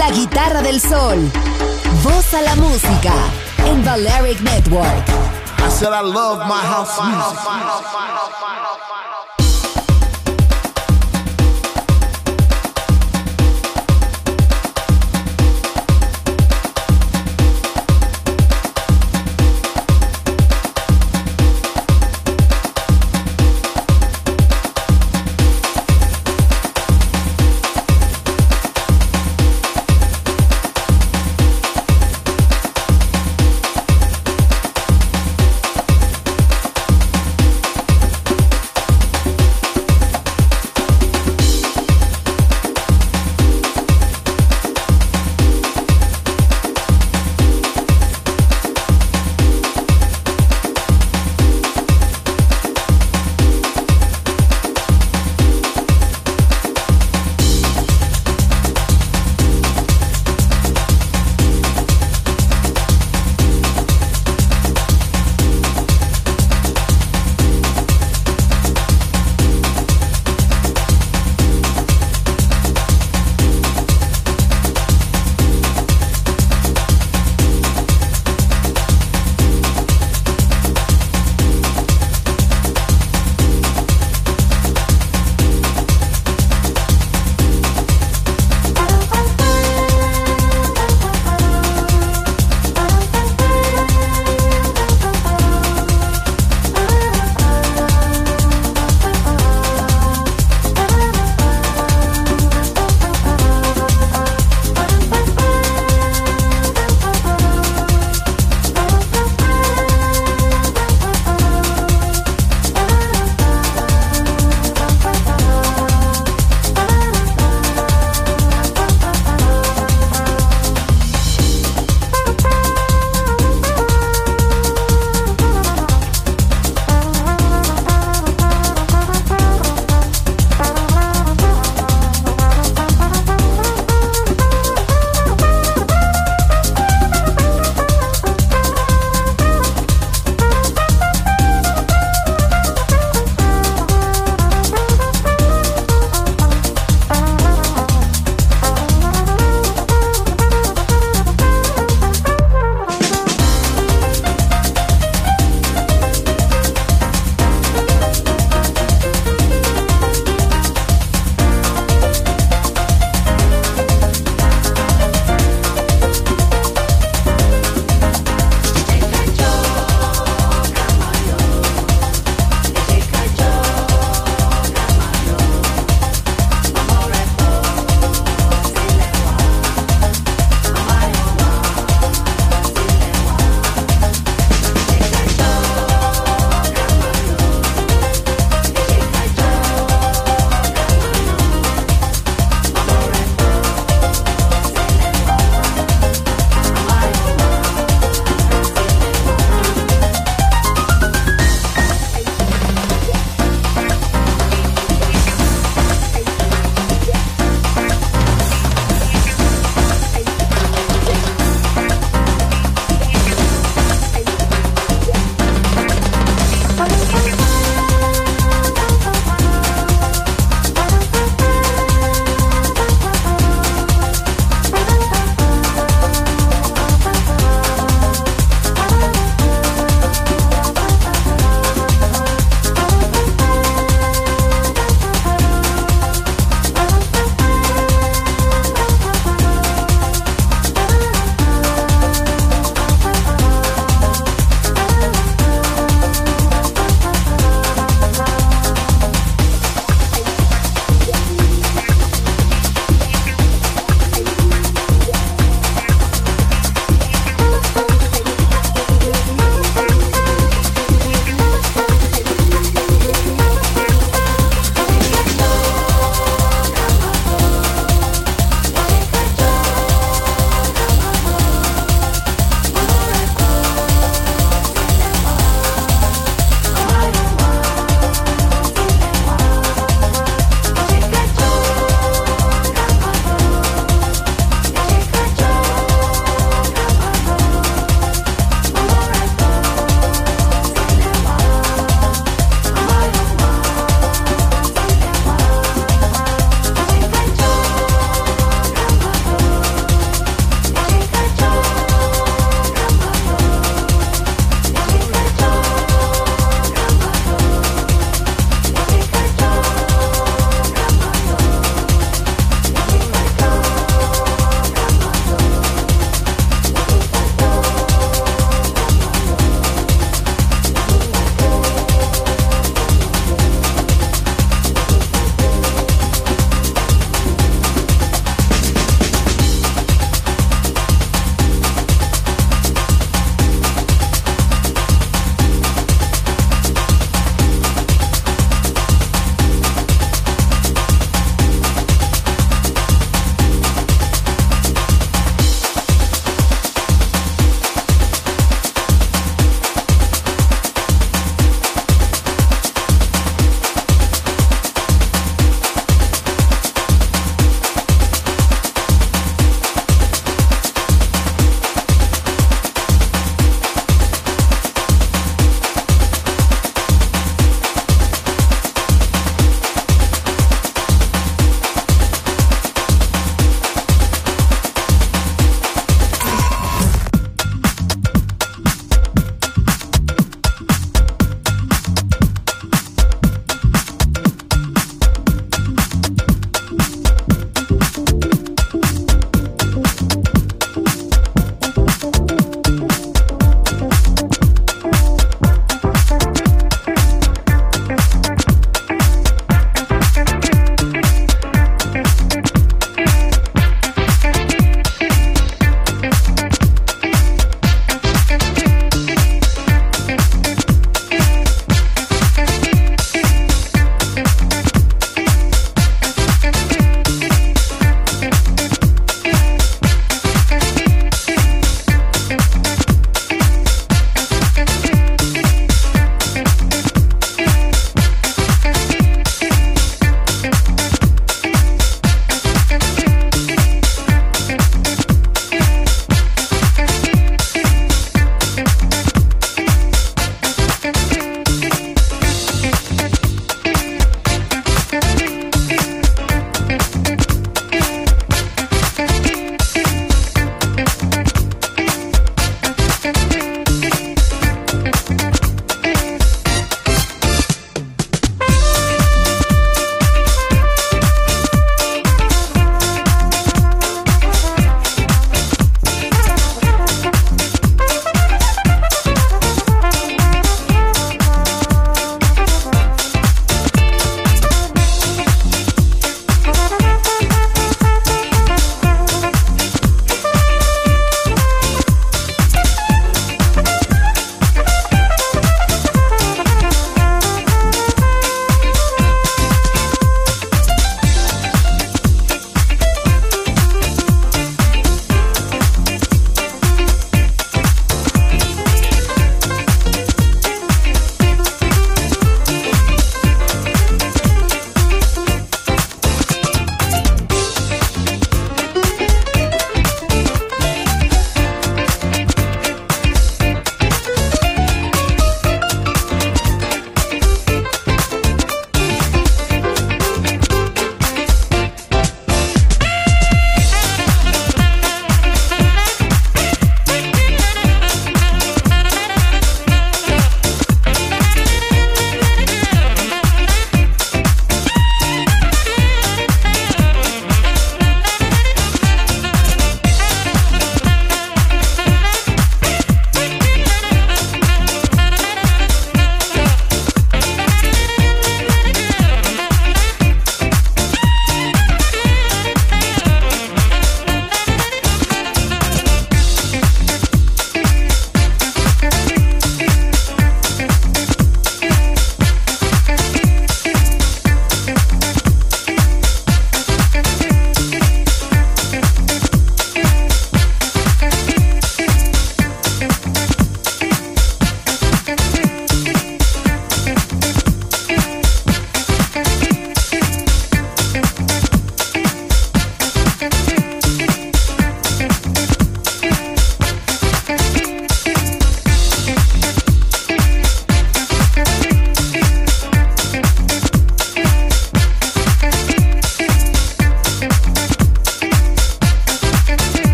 La guitarra del sol. Voz a la música en Balearic Network. I said I love my house music.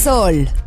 Sol.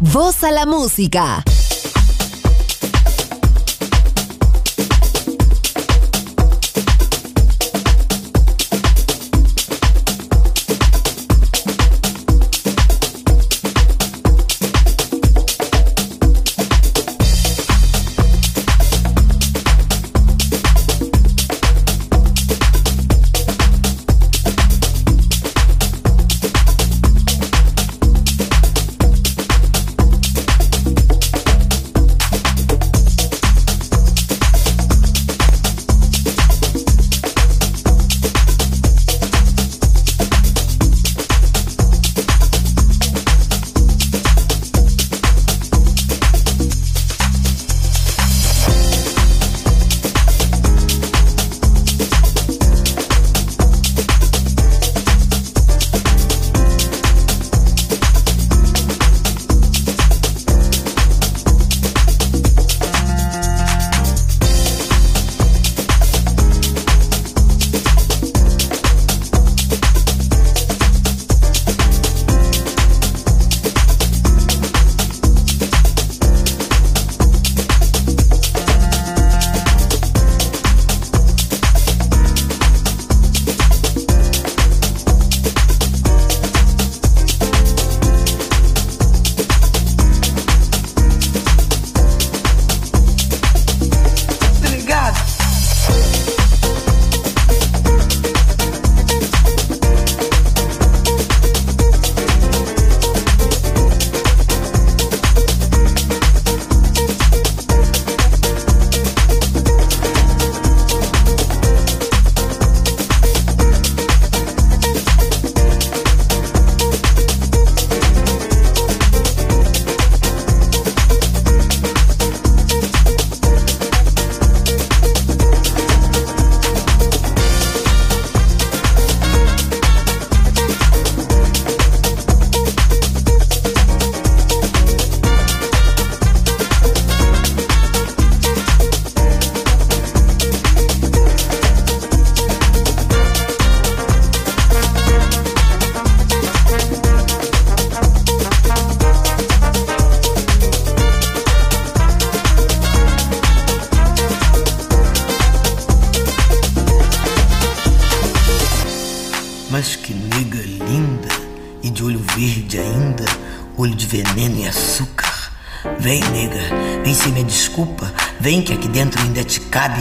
Voz a la música.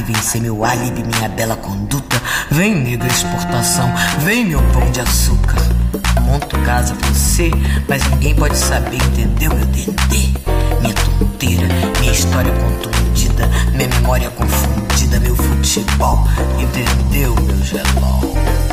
Vencer meu álibi, minha bela conduta. Vem, negra exportação, vem meu pão de açúcar. Monto casa pra você, mas ninguém pode saber, entendeu, meu dendê? Minha tonteira, minha história contundida, minha memória confundida, meu futebol, entendeu, meu gelol?